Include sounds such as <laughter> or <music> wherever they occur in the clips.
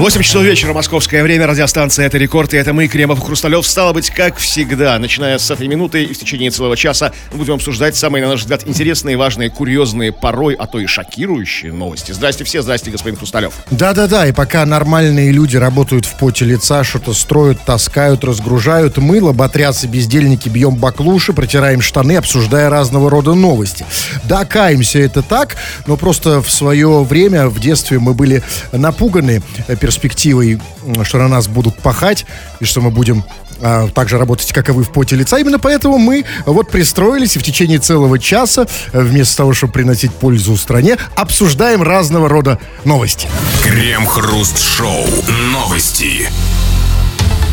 8 часов вечера, московское время, радиостанция «Это рекорд», и это мы, Кремов и Хрусталев. Стало быть, как всегда, начиная с этой минуты и в течение целого часа мы будем обсуждать самые, на наш взгляд, интересные, важные, курьезные, порой, а то и шокирующие новости. Здрасте все, здрасте, господин Хрусталев. Да-да-да, и пока нормальные люди работают в поте лица, что-то строят, таскают, разгружают, мы, лоботрясы, бездельники, бьем баклуши, протираем штаны, обсуждая разного рода новости. Да, каемся это так, но просто в свое время, в детстве мы были напуганы перспективой, что на нас будут пахать, и что мы будем а, также работать, как и вы, в поте лица. Именно поэтому мы вот пристроились и в течение целого часа, вместо того, чтобы приносить пользу стране, обсуждаем разного рода новости. Крем-хруст-шоу. Новости.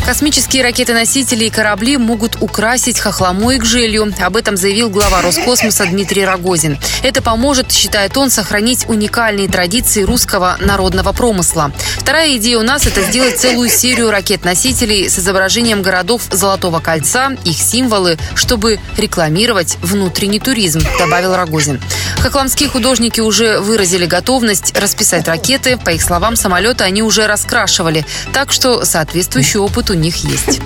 Космические ракеты-носители и корабли могут украсить хохломой и гжелью. Об этом заявил глава Роскосмоса Дмитрий Рогозин. Это поможет, считает он, сохранить уникальные традиции русского народного промысла. Вторая идея у нас – это сделать целую серию ракет-носителей с изображением городов Золотого кольца, их символы, чтобы рекламировать внутренний туризм, добавил Рогозин. Хохломские художники уже выразили готовность расписать ракеты. По их словам, самолеты они уже раскрашивали. Так что соответствующий опыт у них есть.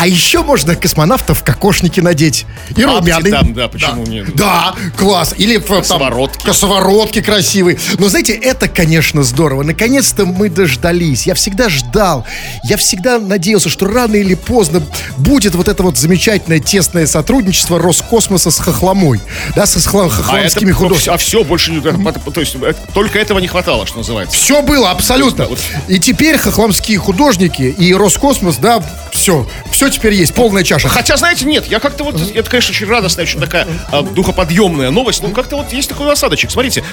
А еще можно космонавтов кокошники надеть. И Бабки румяный. там, да, почему да. нет? Да, класс. Или в, там, Косоворотки. косоворотки красивые. Но знаете, это, конечно, здорово. Наконец-то мы дождались. Я всегда ждал. Я всегда надеялся, что рано или поздно будет вот это вот замечательное тесное сотрудничество Роскосмоса с Хохломой. Да, со А, хохломскими художниками. а все, больше не... То есть, только этого не хватало, что называется. Все было, абсолютно. И теперь хохломские художники и Роскосмос, да, все. Все теперь есть, полная чаша. Хотя, знаете, нет, я как-то вот, это, конечно, очень радостная, очень такая а, духоподъемная новость, но как-то вот есть такой осадочек. Смотрите,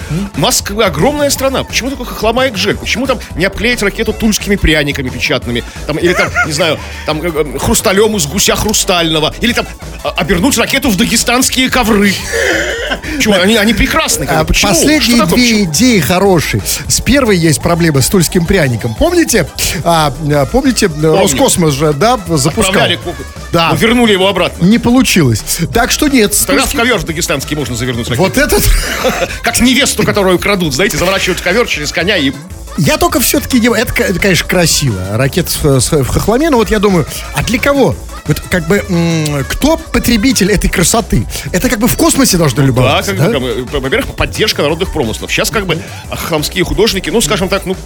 как бы огромная страна, почему такой хохлома и гжель? Почему там не обклеить ракету тульскими пряниками печатными? Там, или там, не знаю, там э, э, хрусталем из гуся хрустального? Или там а, обернуть ракету в дагестанские ковры? Почему? Они, они прекрасны. как А бы. Почему? Последние две Почему? идеи хорошие. С первой есть проблема с тульским пряником. Помните? А, а, помните, Роскосмос же, да, запускал. Ку- Да. ну, вернули его обратно. Не получилось. Так что нет. Тогда в тульским- ковер дагестанский можно завернуть. Вот этот... <laughs> Как невесту, которую крадут, знаете, заворачивают в ковер через коня и Я только все-таки не... Это, конечно, красиво. Ракет в хохломе, но вот я думаю, а для кого? Вот как бы, кто потребитель этой красоты? Это как бы в космосе должно Да, любоваться, как бы, как во-первых, поддержка народных промыслов. Сейчас как бы хламские художники, ну, скажем так, ну,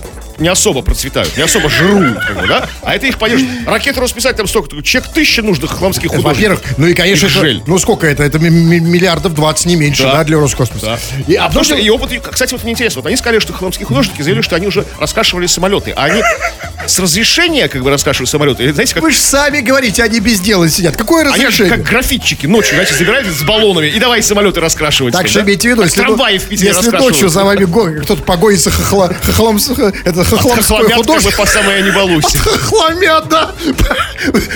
не особо процветают, не особо жируют, как бы, да? А это их поддержка. Ракету расписать там столько, чек тысячи нужных хламских художников. Во-первых, ну и, конечно, это- жаль. ну сколько это? Это ми- ми- миллиардов 20, не меньше, Да. да, для Роскосмоса. Да. И, а а потому что что- и опыт, кстати, вот мне интересно, вот они сказали, что хламские художники заявили, что они уже раскрашивали самолеты, а они с разрешения как бы раскрашивают самолеты. И знаете, как Вы же сами говорите, они без дела сидят. Какое Они разрешение? как графитчики ночью, знаете, забирают с баллонами и давай самолеты раскрашивать. Так что да? имейте в виду, если, ну- в Питере если ночью за вами кто-то погонится хохлом, это как бы художник, по самое не балуйся. хохломят, да.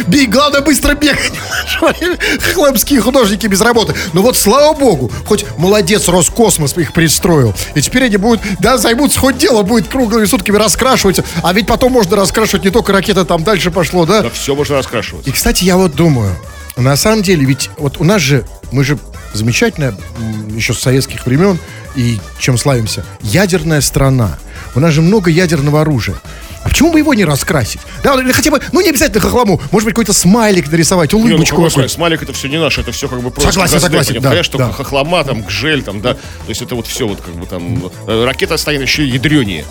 Бей, главное быстро бегать. <laughs> Хохломские художники без работы. Ну вот, слава богу, хоть молодец Роскосмос их пристроил. И теперь они будут, да, займутся хоть дело, будет круглыми сутками раскрашивать. А ведь потом можно раскрашивать не только ракета, там дальше пошло, да? Да все можно раскрашивать. И, кстати, я вот думаю, на самом деле, ведь вот у нас же, мы же замечательная, еще с советских времен, и чем славимся, ядерная страна. У нас же много ядерного оружия. А почему бы его не раскрасить? Да, или хотя бы, ну не обязательно хохлому, может быть, какой-то смайлик нарисовать, Не, ну, улыбочку какой смайлик это все не наше, это все как бы просто Согласен, газдеп, согласен, да, только да. хохлома, там, гжель, там, да, то есть это вот все вот как бы там, э, ракета станет еще ядренее,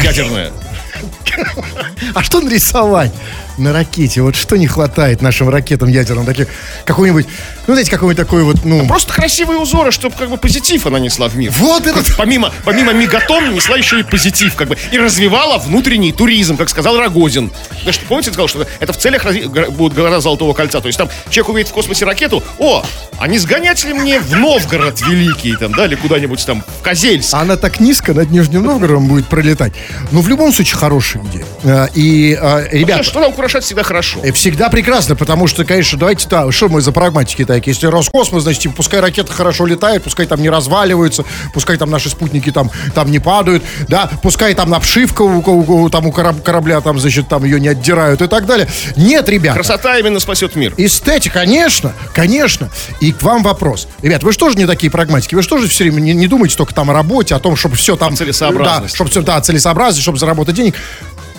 ядерная. <laughs> А что нарисовать на ракете? Вот что не хватает нашим ракетам ядерным? Таких, какой-нибудь, ну, знаете, какой-нибудь такой вот, ну... Просто красивые узоры, чтобы как бы позитив она несла в мир. Вот это... Помимо, помимо мегатон несла еще и позитив, как бы, и развивала внутренний туризм, как сказал Рогозин. Потому что, помните, он сказал, что это в целях гор- будут города Золотого кольца. То есть там человек увидит в космосе ракету, о, а не сгонять ли мне в Новгород Великий, там, да, или куда-нибудь там, в Козельск? А Она так низко над Нижним Новгородом будет пролетать. Но в любом случае хорошая идея. Э, И, э, ребята, Что украшать всегда хорошо. И всегда прекрасно, потому что, конечно, давайте, да, что мы за прагматики такие? Если Роскосмос, значит, типа, пускай ракеты хорошо летают, пускай там не разваливаются, пускай там наши спутники там, там не падают, да, пускай там обшивка у, у- у- там у кораб- корабля, там, значит, там ее не отдирают и так далее. Нет, ребят. Красота именно спасет мир. Эстетика, конечно, конечно. И к вам вопрос. Ребят, вы же тоже не такие прагматики, вы же тоже все время не, не думаете только там о работе, о том, чтобы все там... О целесообразности. Да, чтобы все, да, целесообразность, чтобы заработать денег.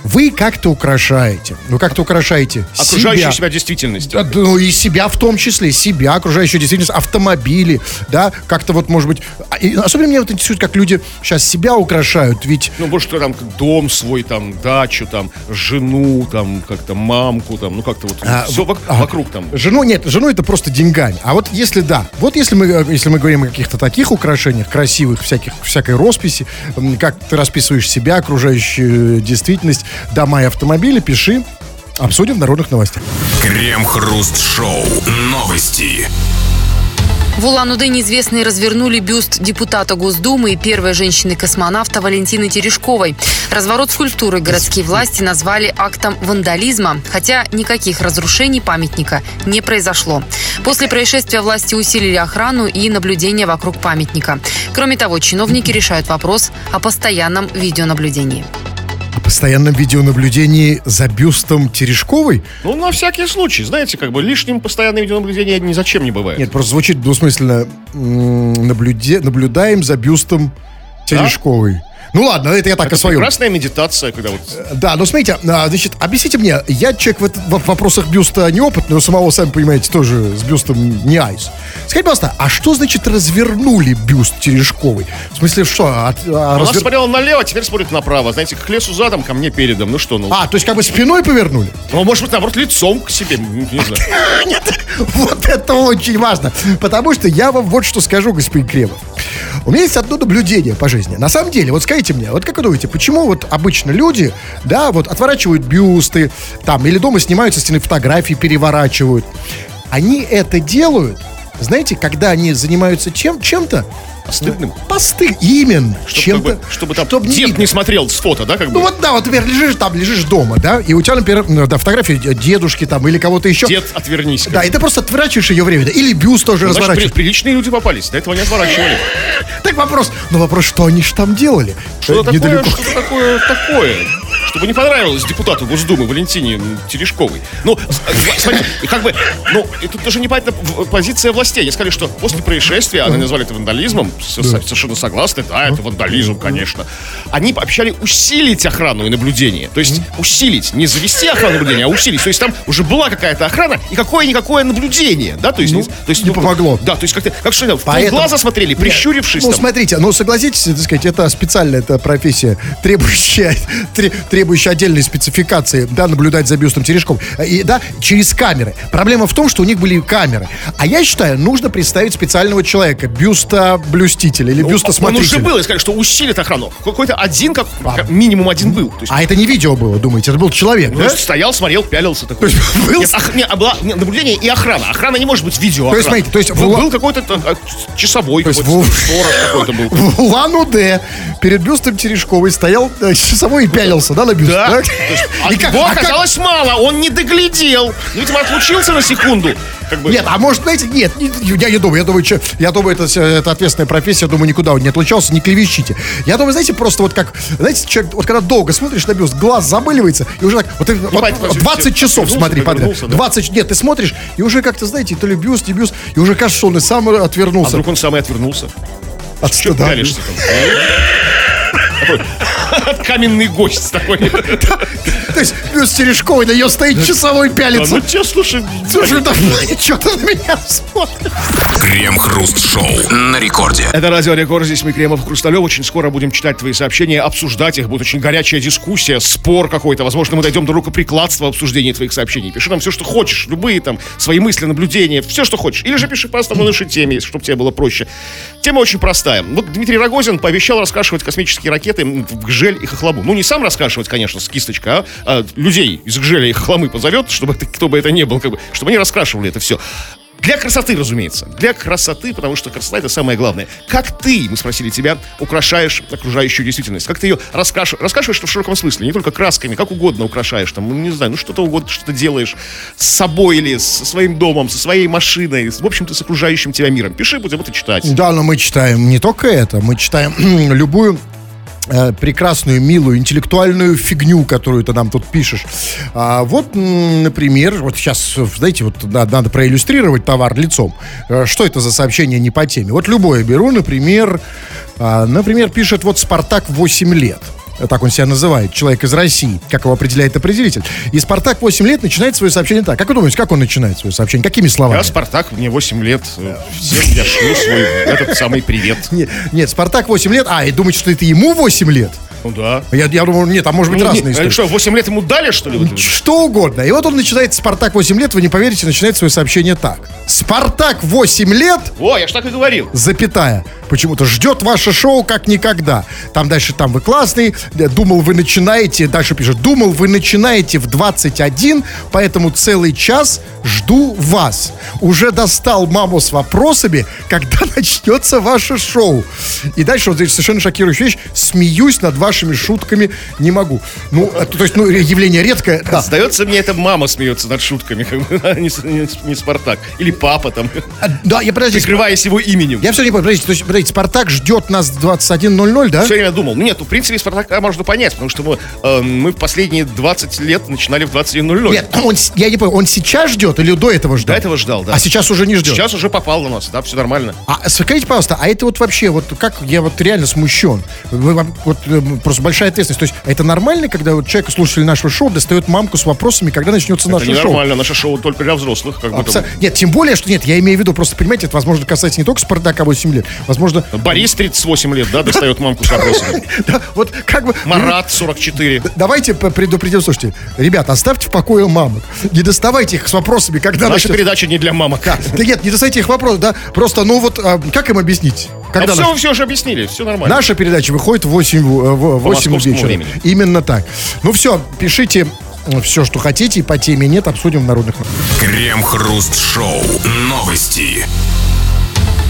Вы как-то украшаете. Вы как-то украшаете Окружающую себя. себя действительность. Да, Ну и себя в том числе, себя, окружающую действительность, автомобили, да, как-то вот, может быть, а, и особенно меня вот интересует, как люди сейчас себя украшают, ведь Ну, может, там дом свой, там, дачу, там, жену, там, как-то мамку, там, ну, как-то вот А, все а, вокруг там. Жену нет, жену это просто деньгами. А вот если да, вот если мы, э, если мы говорим о каких-то таких украшениях, красивых, всяких, всякой росписи, как ты расписываешь себя, окружающую действительность, дома и автомобили, пиши. Обсудим в народных новостях. Крем-хруст-шоу. Новости. В Улан-Удэ неизвестные развернули бюст депутата Госдумы и первой женщины-космонавта Валентины Терешковой. Разворот скульптуры городские власти назвали актом вандализма, хотя никаких разрушений памятника не произошло. После происшествия власти усилили охрану и наблюдение вокруг памятника. Кроме того, чиновники решают вопрос о постоянном видеонаблюдении. Постоянном видеонаблюдении за бюстом Терешковой? Ну, на всякий случай, знаете, как бы лишним постоянное видеонаблюдение ни зачем не бывает. Нет, просто звучит двусмысленно. М, наблюде- наблюдаем за бюстом Терешковой. Ну ладно, это я так Это о своем. прекрасная медитация, когда вот... Да, ну смотрите, а, значит, объясните мне, я человек в, в вопросах бюста неопытный, но самого, сами понимаете, тоже с бюстом не айс. Скажите, пожалуйста, а что значит развернули бюст Терешковой? В смысле, что? от- а, Она развер- смотрела налево, теперь смотрит направо. Знаете, к лесу задом, ко мне передом. Ну что, ну... А, то есть как бы спиной повернули? Ну, может быть, наоборот, лицом к себе, не знаю. <laughs> Нет, вот это очень важно. Потому что я вам вот что скажу, господин Кремов. У меня есть одно наблюдение по жизни. На самом деле, вот скажите мне, вот как вы думаете, почему вот обычно люди, да, вот отворачивают бюсты, там, или дома снимают со стены фотографии, переворачивают. Они это делают, знаете, когда они занимаются чем, чем-то, Стыдным. посты, именно, Чтобы, чем-то, как бы, чтобы там чтоб не дед видно. не смотрел с фото, да, как бы? Ну вот да, вот, например, лежишь там, лежишь дома, да, и у тебя, например, ну, да, фотография дедушки там или кого-то еще. Дед, отвернись. Да, и ты просто отворачиваешь ее время, да, или бюст тоже Значит, при- разворачиваешь. приличные люди попались, до этого не отворачивали. Так вопрос, ну вопрос, что они ж там делали? Что-то Э, такое, что-то такое, такое. Чтобы не понравилось депутату Госдумы Валентине Терешковой. Ну, с- смотри, и как бы, ну, тут даже непонятна в- позиция властей. Они сказали, что после происшествия, они назвали это вандализмом, совершенно согласны, да, это вандализм, конечно. Они пообещали усилить охрану и наблюдение. То есть усилить, не завести охрану и наблюдение, а усилить. То есть там уже была какая-то охрана и какое-никакое наблюдение, да, то есть... Ну, то есть не помогло. Да, то есть как-то, как что, в Поэтому- глаза смотрели, прищурившись Ну, там. смотрите, ну, согласитесь, так сказать, это специальная эта профессия, требующая, <laughs> тре- требующая отдельной спецификации, да, наблюдать за бюстом Терешком. И, да, через камеры. Проблема в том, что у них были камеры. А я считаю, нужно представить специального человека, бюста блюстителя или бюста Он смотрителя. уже был, и сказали, что усилит охрану. Какой-то один, как как минимум один был. То есть, А это не видео было, думаете, это был человек, ну, да? стоял, смотрел, пялился такой. То есть был- Нет, ох- не, а была не, наблюдение и охрана. Охрана не может быть видео. То есть, смотрите, то есть был, Ула- был какой-то а, часовой, То есть какой-то в- какой-то был. <laughs> В Улан-Удэ перед бюстом Терешковой стоял э, часовой и пялился, да, на бюст? Да. есть, а И как- его а как- оказалось мало, он не доглядел. Ну, видимо, отлучился на секунду. Как бы. Нет, а может, знаете, нет, не- я не думаю, я думаю, че- я думаю, это, это ответственная профессия, я думаю, никуда он не отлучался, не клевещите. Я думаю, знаете, просто вот как, знаете, человек, вот когда долго смотришь на бюст, глаз замыливается, и уже так, вот, ты вот понятно, 20 часов смотри подряд, да. 20, нет, ты смотришь, и уже как-то, знаете, то ли бюст, не бюст, и уже кажется, что он и сам А отвернулся вдруг он сам и отвернулся? от Че стыда. Там? Каменный гость такой. <laughs> То есть бюст Терешковой, на нее стоит часовой пялится. Ну, тебе, слушай, Слушай, да, <laughs> что ты на меня смотришь? Крем-хруст-шоу на рекорде. Это Радио Рекорд, здесь мы, Кремов, Хрусталев. Очень скоро будем читать твои сообщения, обсуждать их. Будет очень горячая дискуссия, спор какой-то. Возможно, мы дойдем до рукоприкладства в обсуждении твоих сообщений. Пиши нам все, что хочешь. Любые там свои мысли, наблюдения, все, что хочешь. Или же пиши по основной нашей теме, чтобы тебе было проще. Тема очень простая. Вот Дмитрий Рогозин пообещал раскрашивать космические ракеты в гжель и хохлому. Ну, не сам раскрашивать, конечно, с кисточкой, а, а людей из гжеля и хохломы позовет, чтобы это, <laughs> кто бы это ни был, как бы, чтобы они раскрашивали это все. Для красоты, разумеется. Для красоты, потому что красота это самое главное. Как ты, мы спросили тебя, украшаешь окружающую действительность? Как ты ее раскрашиваешь? Раскрашиваешь в широком смысле, не только красками, как угодно украшаешь, там, ну, не знаю, ну что-то угодно, что-то делаешь с собой или со своим домом, со своей машиной, в общем-то, с окружающим тебя миром. Пиши, будем это читать. Да, но мы читаем не только это, мы читаем <clears throat> любую прекрасную, милую, интеллектуальную фигню, которую ты нам тут пишешь. А, вот, например, вот сейчас, знаете, вот да, надо проиллюстрировать товар лицом. Э, Что это за сообщение не по теме? Вот любое беру, например, а, например, пишет вот «Спартак 8 лет». Так он себя называет, человек из России, как его определяет определитель. И «Спартак 8 лет» начинает свое сообщение так. Как вы думаете, как он начинает свое сообщение? Какими словами? Я Спартак, мне 8 лет. Всем я шлю свой этот самый привет. Нет, нет, Спартак 8 лет. А, и думаете, что это ему 8 лет? Ну да. Я, я думаю, нет, там может быть Ну, разные не- истории. Что, 8 лет ему дали, что ли? Что угодно. И вот он начинает Спартак 8 лет, вы не поверите, начинает свое сообщение так. Спартак 8 лет, О, я ж так и говорил. запятая. Почему-то ждет ваше шоу как никогда. Там дальше, там вы классный, э, думал вы начинаете, дальше пишет, думал вы начинаете в 21, поэтому целый час жду вас. Уже достал маму с вопросами, когда <laughs> начнется ваше шоу. И дальше вот здесь совершенно шокирующая вещь, смеюсь над вашими шутками, не могу. Ну, это, то есть, ну, явление редкое, да. Сдается мне, это мама смеется над шутками, <laughs> а не, не не Спартак. Или папа там, А, Да, я подожди, прикрываясь его именем. Я все не понял, подождите, то есть, подождите, Спартак ждет нас в 21.00, да? Все время думал. Ну нет, ну, в принципе, Спартака можно понять, потому что мы, э, мы в последние 20 лет начинали в 21.00. Нет, он, с- я не понял, он сейчас ждет или до этого ждал? До этого ждал, да. А сейчас уже не ждет? Сейчас уже попал на нас, да, все нормально. А скажите, пожалуйста, а это вот вообще, вот как, я вот реально смущен. Вы вот э, просто большая ответственность. То есть это нормально, когда вот человек, слушатель нашего шоу, достает мамку с вопросами, когда начнется Это наше шоу? ненормально, наше шоу только для взрослых, как бы Абсо- там. Нет, тем более, что нет, я имею в виду, просто понимаете, это, возможно, касается не только Спартака 8 лет, возможно, Борис 38 лет, да, достает мамку с вопросами. <laughs> да, вот как бы... Марат 44. Давайте предупредим, слушайте, ребята, оставьте в покое мамок. Не доставайте их с вопросами, когда Наша передача не для мамок. Да, нет, не доставайте их вопросы, да, просто, ну вот, а, как им объяснить? А Когда все, наш- все уже объяснили, все нормально. Наша передача выходит в 8, в- в 8 московскому вечера. времени. Именно так. Ну все, пишите все, что хотите, и по теме нет, обсудим в народных. Крем-хруст-шоу. Новости.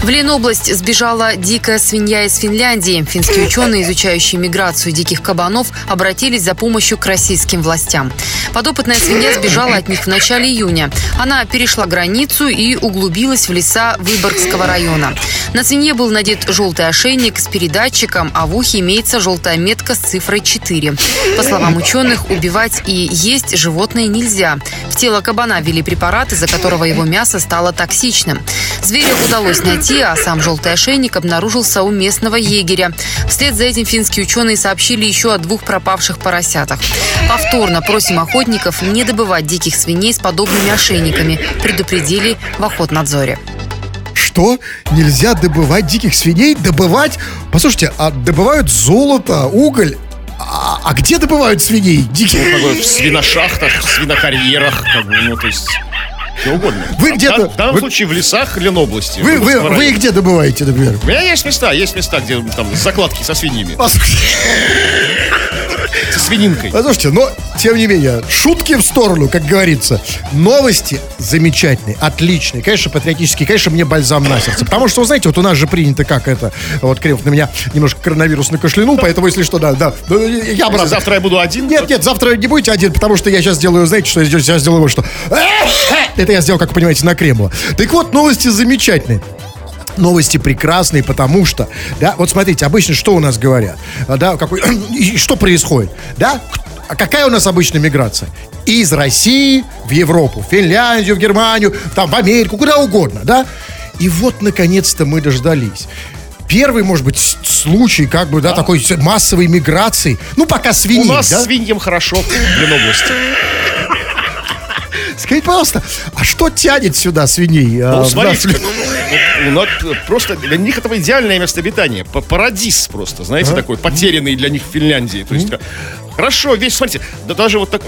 В Ленобласть сбежала дикая свинья из Финляндии. Финские ученые, изучающие миграцию диких кабанов, обратились за помощью к российским властям. Подопытная свинья сбежала от них в начале июня. Она перешла границу и углубилась в леса Выборгского района. На свинье был надет желтый ошейник с передатчиком, а в ухе имеется желтая метка с цифрой 4. По словам ученых, убивать и есть животное нельзя. В тело кабана ввели препарат, из-за которого его мясо стало токсичным. Зверя удалось найти, а сам желтый ошейник обнаружился у местного егеря. Вслед за этим финские ученые сообщили еще о двух пропавших поросятах. Повторно просим охотников не добывать диких свиней с подобными ошейниками, предупредили в охотнадзоре. Что? Нельзя добывать диких свиней? Добывать? Послушайте, а добывают золото, уголь. А, а где добывают свиней? Диких? В свиношахтах, в свинокарьерах, как бы, ну, то есть, где угодно. Вы А где-то- В данном вы- случае в лесах Ленобласти. Вы, вы, вы их где добываете, например? У меня есть места, есть места, где там закладки со свиньями, Послушайте, со свининкой. Послушайте, но, тем не менее, шутки в сторону, как говорится. Новости замечательные, отличные. Конечно, патриотические. Конечно, мне бальзам на сердце. Потому что, вы знаете, вот у нас же принято как это... Вот Кремов на меня немножко коронавирус накашлянул, поэтому, если что, да, да. Ну, Я обратно. завтра я буду один, Нет, нет, завтра не будете один, потому что я сейчас сделаю, знаете, что я сделаю? Я сделаю вот что. Это я сделал, как вы понимаете, на Кремова. Так вот, новости замечательные. Новости прекрасные, потому что, да, вот смотрите, обычно что у нас говорят, А, да, какой, <clears throat> и что происходит, да, а какая у нас обычная миграция? Из России в Европу, в Финляндию, в Германию, там, в Америку, куда угодно, да? И вот, наконец-то, мы дождались. Первый, может быть, случай, как бы, да, такой с- массовой миграции. Ну, пока у свиньи, нас да? свиньям хорошо в Ленобласти. Скажите, пожалуйста, а что тянет сюда свиней? а, Ну, в смотрите, нас? вот, ну, вот, просто для них это идеальное место обитания. Парадис просто, знаете, такой потерянный для них в Финляндии. То есть, Хорошо, весь, смотрите, да даже вот так,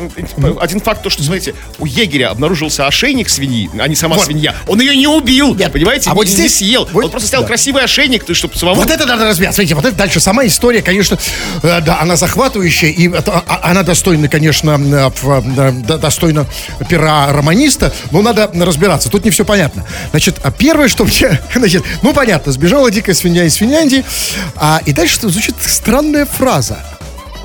один факт, то, что, смотрите, у егеря обнаружился ошейник свиньи, а не сама Вот. свинья. Он ее не убил, Нет, понимаете? а вот не, здесь- не съел. вот- он просто сделал да. красивый ошейник, то, чтобы самому... Вот это надо разбирать. Смотрите, вот это дальше сама история, конечно, э, да, она захватывающая, и это, а- она достойна, конечно, э, э, достойна пера романиста, но надо разбираться. Тут не все понятно. Значит, а первое, что мне, <laughs> значит, ну понятно, сбежала дикая свинья из Финляндии, а, и дальше звучит странная фраза.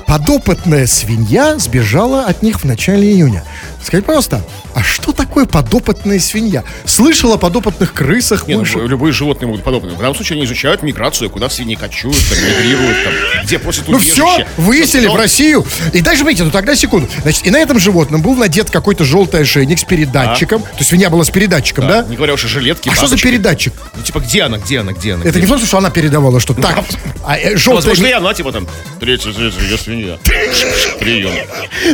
Подопытная свинья сбежала от них в начале июня. Скажите, пожалуйста, а что такое подопытная свинья? Слышал о подопытных крысах, Не, ну, мышах? любые животные могут подобные. В данном случае они изучают миграцию, куда свиньи кочуют, там, мигрируют, там, где просят Ну убежище. все, выяснили в Россию. И дальше, смотрите, ну тогда секунду. Значит, и на этом животном был надет какой-то желтый ошейник с передатчиком. То есть свинья была с передатчиком, да? Не говоря уж о жилетке, А что за передатчик? Ну, типа, где она, где она, где она? Это где не в том, что она передавала, что так. А э, желтая... Возможно, и она, типа, там, третья, третья, я свинья. <laughs> Прием.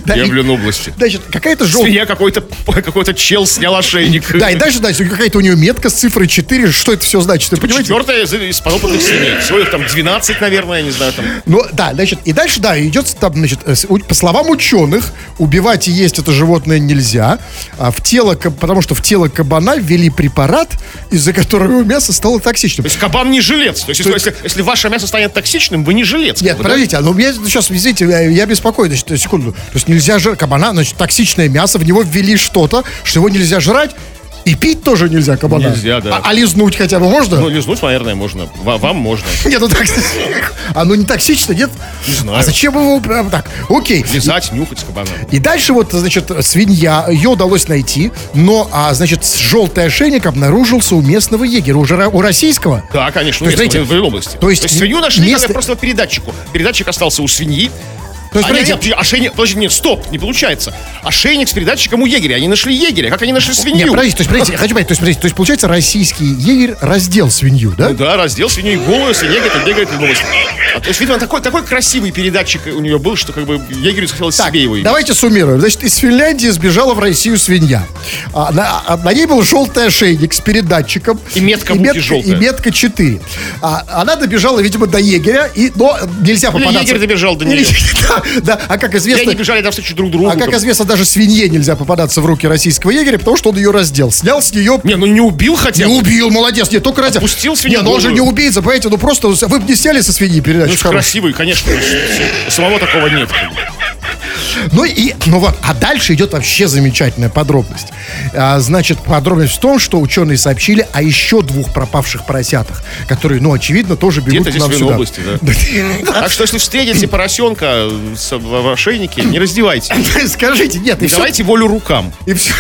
Да, Я и- в Ленобласти. Значит, какая-то желтая... Свинья какой-то, какой-то чел снял ошейник. Да, и дальше, дальше какая-то у нее метка с цифрой 4. Что это все значит? Понимаете? Четвертая из, подопытных свиней. Всего их там 12, наверное, я не знаю, там. Ну, да, значит, и дальше, да, идет там, значит, э, по словам ученых, убивать и есть это животное нельзя, а в тело, потому что в тело кабана ввели препарат, из-за которого мясо стало токсичным. То есть кабан не жилец. То есть, если, если- если ваше мясо станет токсичным, вы не жилец. Нет, бы, да? подождите, а ну я сейчас, извините, я, я беспокоен, значит, секунду. То есть нельзя жрать кабана, значит, токсичное мясо, в него ввели что-то, что его нельзя жрать, и пить тоже нельзя кабана. Нельзя, да. А, а лизнуть хотя бы можно? Ну, лизнуть, наверное, можно. Ва- Вам можно. <laughs> Нет, ну так, <laughs> оно не токсично, нет? Не знаю. А зачем его прям так? Окей. Лизать, нюхать с кабаном. И дальше вот, значит, свинья, ее удалось найти, но, а, значит, желтый ошейник обнаружился у местного егеря, уже у российского. Да, конечно, То есть, знаете, в Ленобласти. то есть свинью нашли место- просто по передатчику. Передатчик остался у свиньи. То есть, А, нет, смотрите, нет, ошейник, подожди, нет, стоп, не получается. Ошейник с передатчиком у егеря. Они нашли егеря. Как они нашли свинью? Нет, подождите, то есть, подождите, я хочу понять, то есть, подождите, то есть, получается, российский егерь раздел свинью, да? Ну да, раздел свинью и голую, свинья где-то бегает в Ленобласти. А, то есть, видимо, такой, такой красивый передатчик у нее был, что как бы егерю захотелось Так, себе его иметь. давайте суммируем. Значит, из Финляндии сбежала в Россию свинья. А, на, а на ней был желтый ошейник с передатчиком. И метка муки желтая. И метка 4. А, она добежала, видимо, до егеря, и, но нельзя Или попадаться. егерь добежал до Или- нее. <laughs> Да, <laughs> да, а как И известно... они бежали навстречу друг другу. А как известно, даже свинье нельзя попадаться в руки российского егеря, потому что он ее раздел. Снял с нее... Не, ну не убил хотя Не бы. убил, молодец, не только раздел. Отпустил свинью Не, но он же не убийца, понимаете, ну просто вы бы не сняли со свиньи Ну, передачу. это красивый, конечно. Самого такого нет. Ну и, ну вот, а дальше идет вообще замечательная подробность. А, значит, подробность в том, что ученые сообщили о еще двух пропавших поросятах, которые, ну, очевидно, тоже бегут Где-то к нам сюда. Ленобласти, да. Так что, если встретите <clears throat> поросенка в ошейнике, не раздевайте. <laughs> Скажите, нет, и Давайте волю рукам. и все.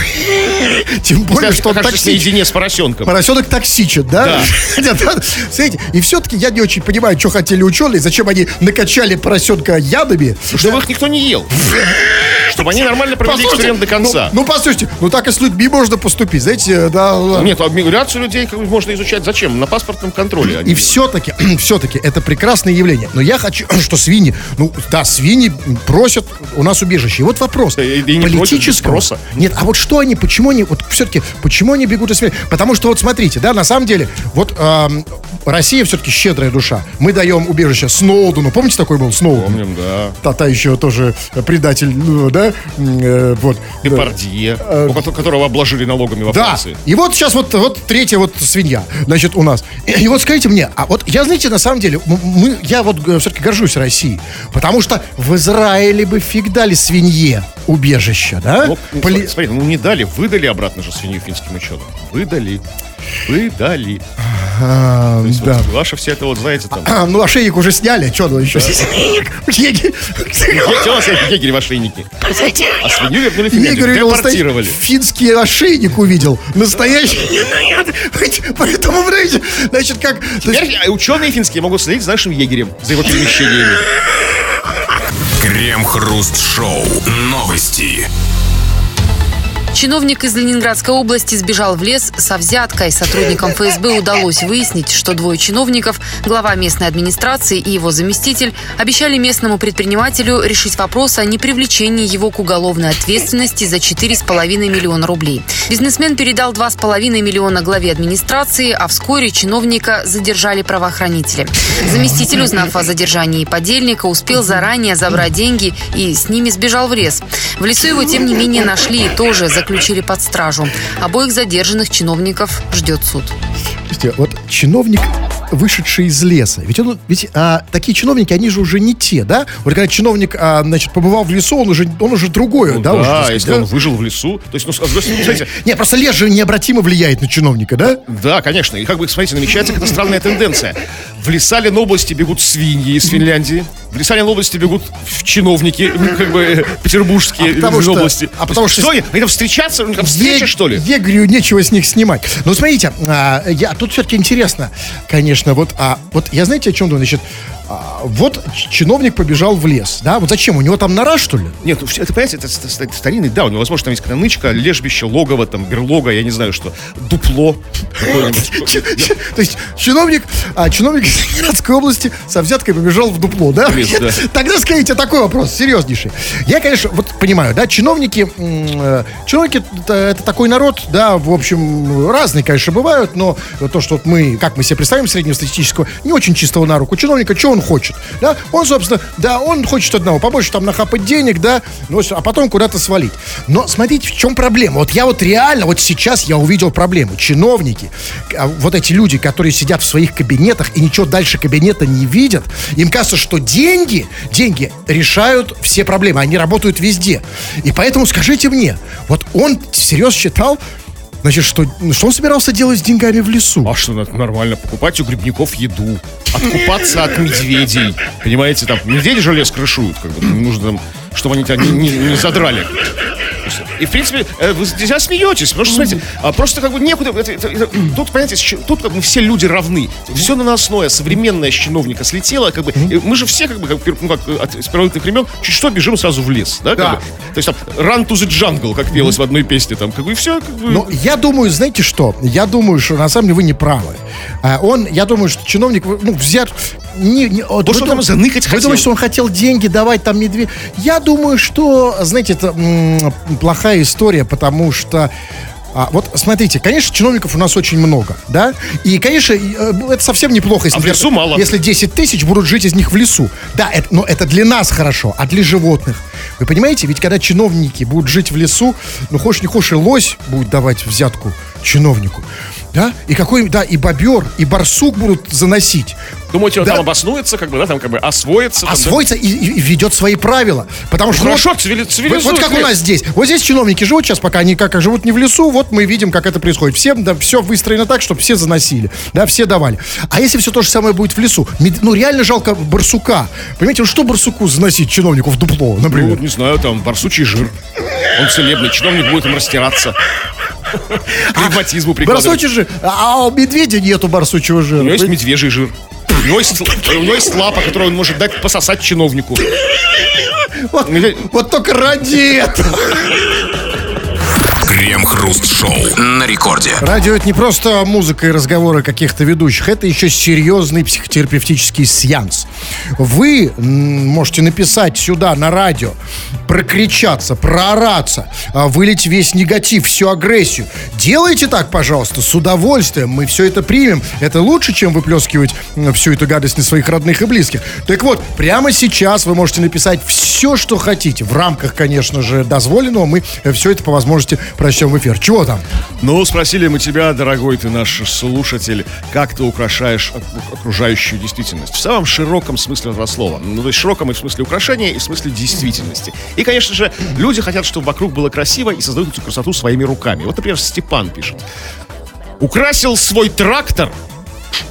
<laughs> Тем более, что он токсичен. наедине с поросенком. Поросенок токсичен, да? <laughs> Да. Смотрите, и все-таки я не очень понимаю, что хотели ученые, зачем они накачали поросенка ядами. Чтобы их никто не ел. Чтобы они нормально провели эксперимент до конца. Ну, ну, послушайте, ну так и с людьми можно поступить, знаете, да. ладно. Нет, а миграцию людей можно изучать зачем? На паспортном контроле. И все-таки, <clears throat> все-таки это прекрасное явление. Но я хочу, <clears throat> что свиньи, ну да, свиньи просят у нас убежище. И вот вопрос. И- и не просят, политического. спроса. Нет, а вот что они, почему они, вот все-таки, почему они бегут из свиней? Потому что вот смотрите, да, на самом деле, вот эм, Россия все-таки щедрая душа. Мы даем убежище Сноудену. Помните, такой был Сноуден? Помним, да. Та-та еще тоже предатель, ну, да, э, вот. Депардье, у ко- которого обложили налогами во Да, Франции. и вот сейчас вот, вот третья вот свинья, значит, у нас. И, и вот скажите мне, а вот я, знаете, на самом деле, мы, я вот все-таки горжусь Россией, потому что в Израиле бы фиг дали свинье убежище, да? Ну, ну, Поли- Смотри, ну не дали, выдали обратно же свинью финским ученым. Выдали. Выдали. А, То есть да. вот ваша вся это вот, знаете, там... А, ну, ошейник уже сняли, что ну еще? Егерь- Где у нас егерь в ошейнике? А свинью вернули в Финляндию. Егерь увидел Депортировали. настоящий финский ошейник увидел. Настоящий. Поэтому, знаете, значит, как... Теперь а, ученые финские могут следить за нашим егерем, за его перемещениями. Крем-хруст-шоу. Новости. Чиновник из Ленинградской области сбежал в лес со взяткой. Сотрудникам ФСБ удалось выяснить, что двое чиновников, глава местной администрации и его заместитель, обещали местному предпринимателю решить вопрос о непривлечении его к уголовной ответственности за 4,5 миллиона рублей. Бизнесмен передал 2,5 миллиона главе администрации, а вскоре чиновника задержали правоохранители. Заместитель, узнав о задержании подельника, успел заранее забрать деньги и с ними сбежал в лес. В лесу его, тем не менее, нашли и тоже заключили под стражу. Обоих задержанных чиновников ждет суд. Слушайте, вот чиновник вышедший из леса. Ведь, он, ведь а, такие чиновники, они же уже не те, да? Вот когда чиновник, а, значит, побывал в лесу, он уже, он уже другое, Ну да? да, уже, сказать, если да? он выжил в лесу. То есть, ну, смотрите, <laughs> Не, просто лес же необратимо влияет на чиновника, да? Да, конечно. И как бы, смотрите, намечается какая-то странная тенденция. В Лесалин области бегут свиньи из Финляндии. В Лесалин области бегут чиновники, ну, <laughs> как бы, петербургские А потому что- области. а потому что- Что они? Там встречаться? Там встреча, Е- что ли? Егорю нечего с них снимать. Но смотрите, а, я, тут все-таки интересно, конечно, вот, а, вот я знаете, о чем думаю? Значит, вот ч- чиновник побежал в лес, да? Вот зачем? У него там нора, что ли? Нет, ну, это, понимаете, это, ст- ст- старинный, да, у него, возможно, там есть какая-то нычка, лежбище, логово, там, берлога, я не знаю что, дупло. <laughs> То есть чиновник, а, чиновник из Ленинградской области со взяткой побежал в дупло, да? Тогда скажите такой вопрос, серьезнейший. Я, конечно, вот понимаю, да, чиновники, э, чиновники это, такой народ, да, в общем, разные, конечно, бывают, но то, что вот мы, как мы себе представим среднестатистического, не очень чистого на руку чиновника, что он хочет, да? Он, собственно, да, он хочет одного, побольше там нахапать денег, да, ну, а потом куда-то свалить. Но смотрите, в чем проблема. Вот я вот реально, вот сейчас я увидел проблему. Чиновники, а, вот эти люди, которые сидят в своих кабинетах и ничего дальше кабинета не видят, им кажется, что деньги, деньги решают все проблемы, они работают везде. И поэтому скажите мне, вот он всерьез считал, значит, что, ну, что он собирался делать с деньгами в лесу? А что, надо нормально покупать у грибников еду, откупаться от медведей. Понимаете, там медведи же лес крышуют, как бы, нужно там, чтобы они тебя не, не- не задрали. И, в принципе, э, вы здесь смеетесь, потому что, смотрите, а, просто как бы некуда... это- это- это- тут, понимаете, тут как бы все люди равны. Все наносное, современное с чиновника слетело, как бы... Мы же все, как бы, как, ну, как э, от, с первобытных времен, чуть что, бежим сразу в лес, да? как Да. бы? То есть там «Run to the jungle», как пелось в одной песне, там, как бы, и все, как бы... Ну, я думаю, знаете что? Я думаю, что на самом деле вы не правы. А, Он, я думаю, что чиновник, ну, взят... Не, не, вот он там заныкать Вы хотел? думаете, что он хотел деньги давать там медведь? Я думаю, что, знаете, это плохая история, потому что а, вот смотрите, конечно, чиновников у нас очень много, да? И, конечно, э, это совсем неплохо, если, А в лесу мало. если 10 тысяч будут жить из них в лесу. Да, это, но это для нас хорошо, а для животных. Вы понимаете, ведь когда чиновники будут жить в лесу, ну, хочешь не хочешь, и лось будет давать взятку чиновнику. Да? И какой, да, и бобер, и барсук будут заносить. Думаете, он Да. там обоснуется, как бы, да, там как бы освоится. там, да? Освоится и, и- ведет свои правила. Потому что... Хорошо, вот- цивили- цивилизует вот как у нас здесь. Вот здесь чиновники живут сейчас, пока они как, как живут не в лесу, вот мы видим, как это происходит. Все, да, все выстроено так, чтобы все заносили, да, все давали. А если все то же самое будет в лесу? Мед- Ну, реально жалко барсука. Понимаете, что барсуку заносить чиновнику в дупло, Ну, например? не знаю, там, барсучий жир. Он целебный, чиновник будет им растираться. <laughs> К ревматизму прикладывать. Барсучий же, а у медведя нету барсучего жира. У него есть медвежий жир. У него есть, л- у него есть лапа, которую он может дать пососать чиновнику. Вот, вот только ради этого. Крем-хруст-шоу на рекорде. Радио это не просто музыка и разговоры каких-то ведущих, это еще серьезный психотерапевтический сеанс. Вы можете написать сюда на радио, прокричаться, проораться, а, вылить весь негатив, всю агрессию. Делайте так, пожалуйста, с удовольствием. Мы все это примем. Это лучше, чем выплескивать всю эту гадость на своих родных и близких. Так вот, прямо сейчас вы можете написать все, что хотите. В рамках, конечно же, дозволенного. Мы все это по возможности прочтем в эфир. Чего там? Ну, спросили мы тебя, дорогой ты наш слушатель, как ты украшаешь ок- окружающую действительность? В самом широком смысле этого слова. Ну, то есть широком и в смысле украшения, и в смысле действительности. И, конечно же, люди хотят, чтобы вокруг было красиво, и создают эту красоту своими руками. Вот, например, Степан пишет. Украсил свой трактор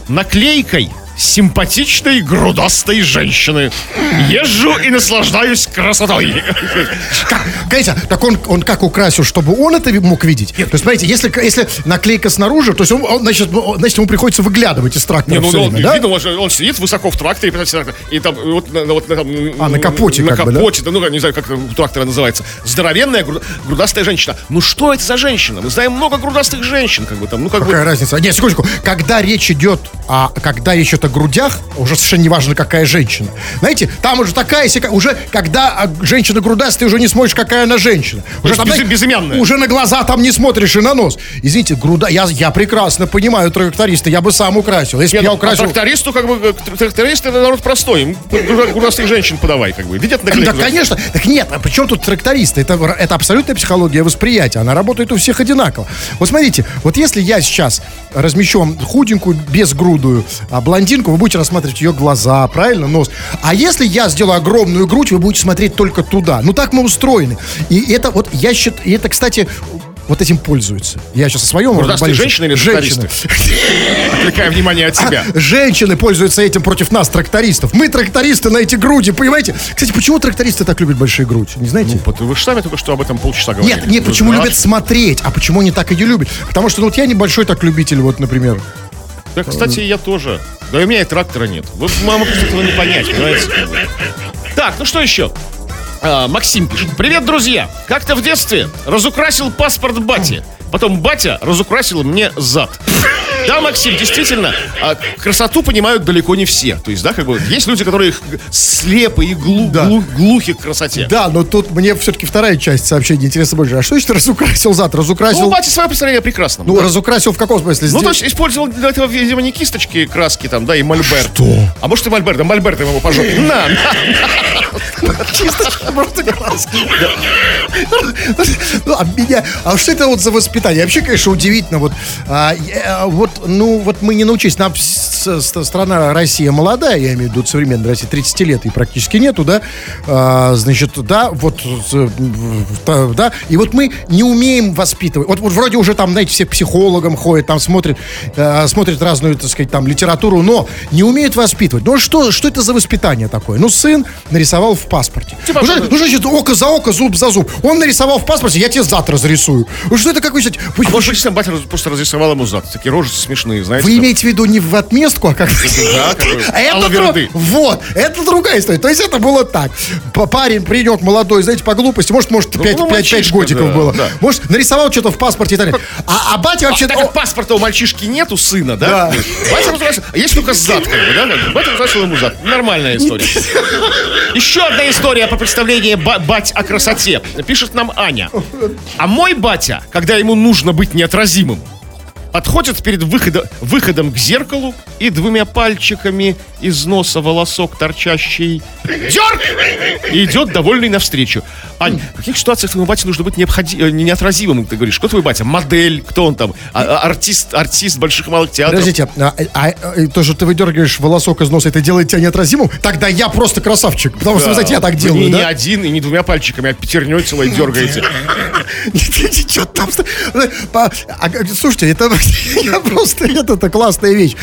наклейкой симпатичной грудастой женщины. Езжу и наслаждаюсь красотой. Как, Понимаете, так он, он как украсил, чтобы он это мог видеть? То есть, смотрите, если, если наклейка снаружи, то есть он, он, значит, ну, значит, ему приходится выглядывать из трактора Не, ну, всё он, время, да? видно, он, же- он сидит высоко в тракторе, и там вот, на, вот, на, там, А, на капоте на как бы, да? капоте, да? ну, не знаю, как у трактора называется. Здоровенная гру- грудастая женщина. Ну, что это за женщина? Мы знаем много грудастых женщин, как бы там, ну, как Какая бы... разница? Нет, секундочку. Когда речь идет, а когда речь идет о грудях, уже совершенно неважно, какая женщина. Знаете, там уже такая, уже когда а, женщина грудастая, ты уже не смотришь, какая она женщина. Уже там, без- знаете, безымянная. Уже на глаза там не смотришь и на нос. Извините, груда, я, я прекрасно понимаю тракториста, я бы сам украсил. Если Нет, я а украсил... трактористу, как бы, э, тр- тракторист это народ простой. Им груда- грудастых женщин подавай, как бы. Видят на Да, конечно. Так нет, а при чем тут трактористы? Это, это абсолютная психология восприятия. Она работает у всех одинаково. Вот смотрите, вот если я сейчас размещу худенькую, безгрудую а, блондинку, вы будете рассматривать ее глаза, правильно, нос. А если я сделаю огромную грудь, вы будете смотреть только туда. Ну так мы устроены. И это вот, я считаю, и это, кстати, вот этим пользуются. Я сейчас о своем... Грудастые женщины или <laughs> Женщины. Отвлекая внимание от себя. Женщины пользуются этим против нас, трактористов. Мы трактористы на эти груди, понимаете? Кстати, почему трактористы так любят большие грудь? Не знаете? Вот вы же сами только что об этом полчаса говорили. Нет, нет, почему знаете. любят смотреть, а почему они так ее любят? Потому что ну, вот я небольшой так любитель, вот, например. Да, кстати, я тоже. Да у меня и трактора нет. Вы, мама, этого не понять, понимаете? Так, ну что еще? А, Максим пишет. Привет, друзья! Как-то в детстве разукрасил паспорт бати. Потом батя разукрасил мне зад. Да, Максим, действительно, а, красоту понимают далеко не все. То есть, да, как бы есть люди, которые слепы и глу- Да. глу- глухи к красоте. Да, но тут мне все-таки вторая часть сообщения интересна больше. А что значит разукрасил зад? Ну, Разукрасил... бати свое представление прекрасно. Ну, разукрасил в каком смысле? Ну, то есть использовал для этого, видимо, не кисточки, краски там, да, и мольберт. Что? А может и мольберт, да мольберт ему по жопе. На, на. Чисто просто краски. Ну, а меня... А что это вот за воспитание? Вообще, конечно, удивительно. Вот, а, я- вот, ну, вот мы не научились. Нам страна Россия молодая, я имею в виду современная Россия, 30 лет и практически нету, да? А, значит, да, вот, да. И вот мы не умеем воспитывать. Вот, вот вроде уже там, знаете, все психологам ходят, там смотрят, э, смотрят разную, так сказать, там, литературу, но не умеют воспитывать. Ну, что, что это за воспитание такое? Ну, сын нарисовал в паспорте. Типа, ну, ну, значит, око за око, зуб за зуб. Он нарисовал в паспорте, я тебе зад разрисую. Ну, что это какой-то... Вы, А может быть, батя просто разрисовал ему зад. Такие рожи смешные, знаете. вы там. имеете в виду не в отместку, а как... Да, А это алаверды. дру- Вот, это другая история. То есть это было так. Парень придет молодой, знаете, по глупости, может, может, 5, ну, мальчишка, годиков да, было. да. Может, нарисовал что-то в паспорте и так далее. А, а батя вообще... А так как паспорта у мальчишки нету сына, да? Да. Батя разукрасил. А есть только зад, как бы, да? Батя разукрасил ему зад. Нормальная история. Еще одна история по представлению ба- бать о красоте. Пишет нам Аня. А мой батя, когда ему нужно быть неотразимым, подходит перед выхода- выходом к зеркалу и двумя пальчиками из носа волосок торчащий дерг и идет довольный навстречу. Ань, в каких ситуациях твоему бате нужно быть необходи- э, не- неотразимым, ты говоришь? Кто твой батя? Модель? Кто он там? А- а- артист, артист больших и малых театров? Подождите, а, а- а, то, что ты выдергиваешь волосок из носа, это делает тебя неотразимым? Тогда я просто красавчик. Потому что, вы знаете, я так делаю, не, не да? один и не двумя пальчиками, а пятерней целой дергаете. Что там? А, Слушайте, это <laughs> я просто это, это классная вещь.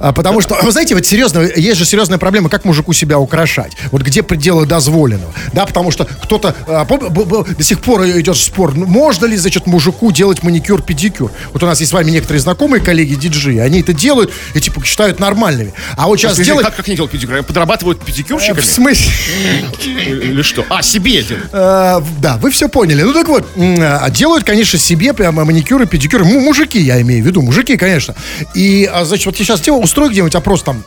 А, Потому что, вы знаете, вот серьезно, есть же серьезная проблема, как мужику себя украшать. Вот где пределы дозволенного. Да, потому что кто-то а, до сих пор идет спор, ну, можно ли, значит, мужику делать маникюр, педикюр. Вот у нас есть с вами некоторые знакомые коллеги, диджеи, они это делают и типа считают нормальными. А вот сейчас делать... Как, как они делают педикюр? Подрабатывают педикюрщиками? В смысле? Или что? А, себе делают. Э, да, вы все поняли. Ну так вот, а, делают, конечно, себе прямо маникюры, педикюры. Му- мужики, я имею в виду, мужики, конечно. И, а, значит, вот я сейчас делаю, устрою где-нибудь опрос там.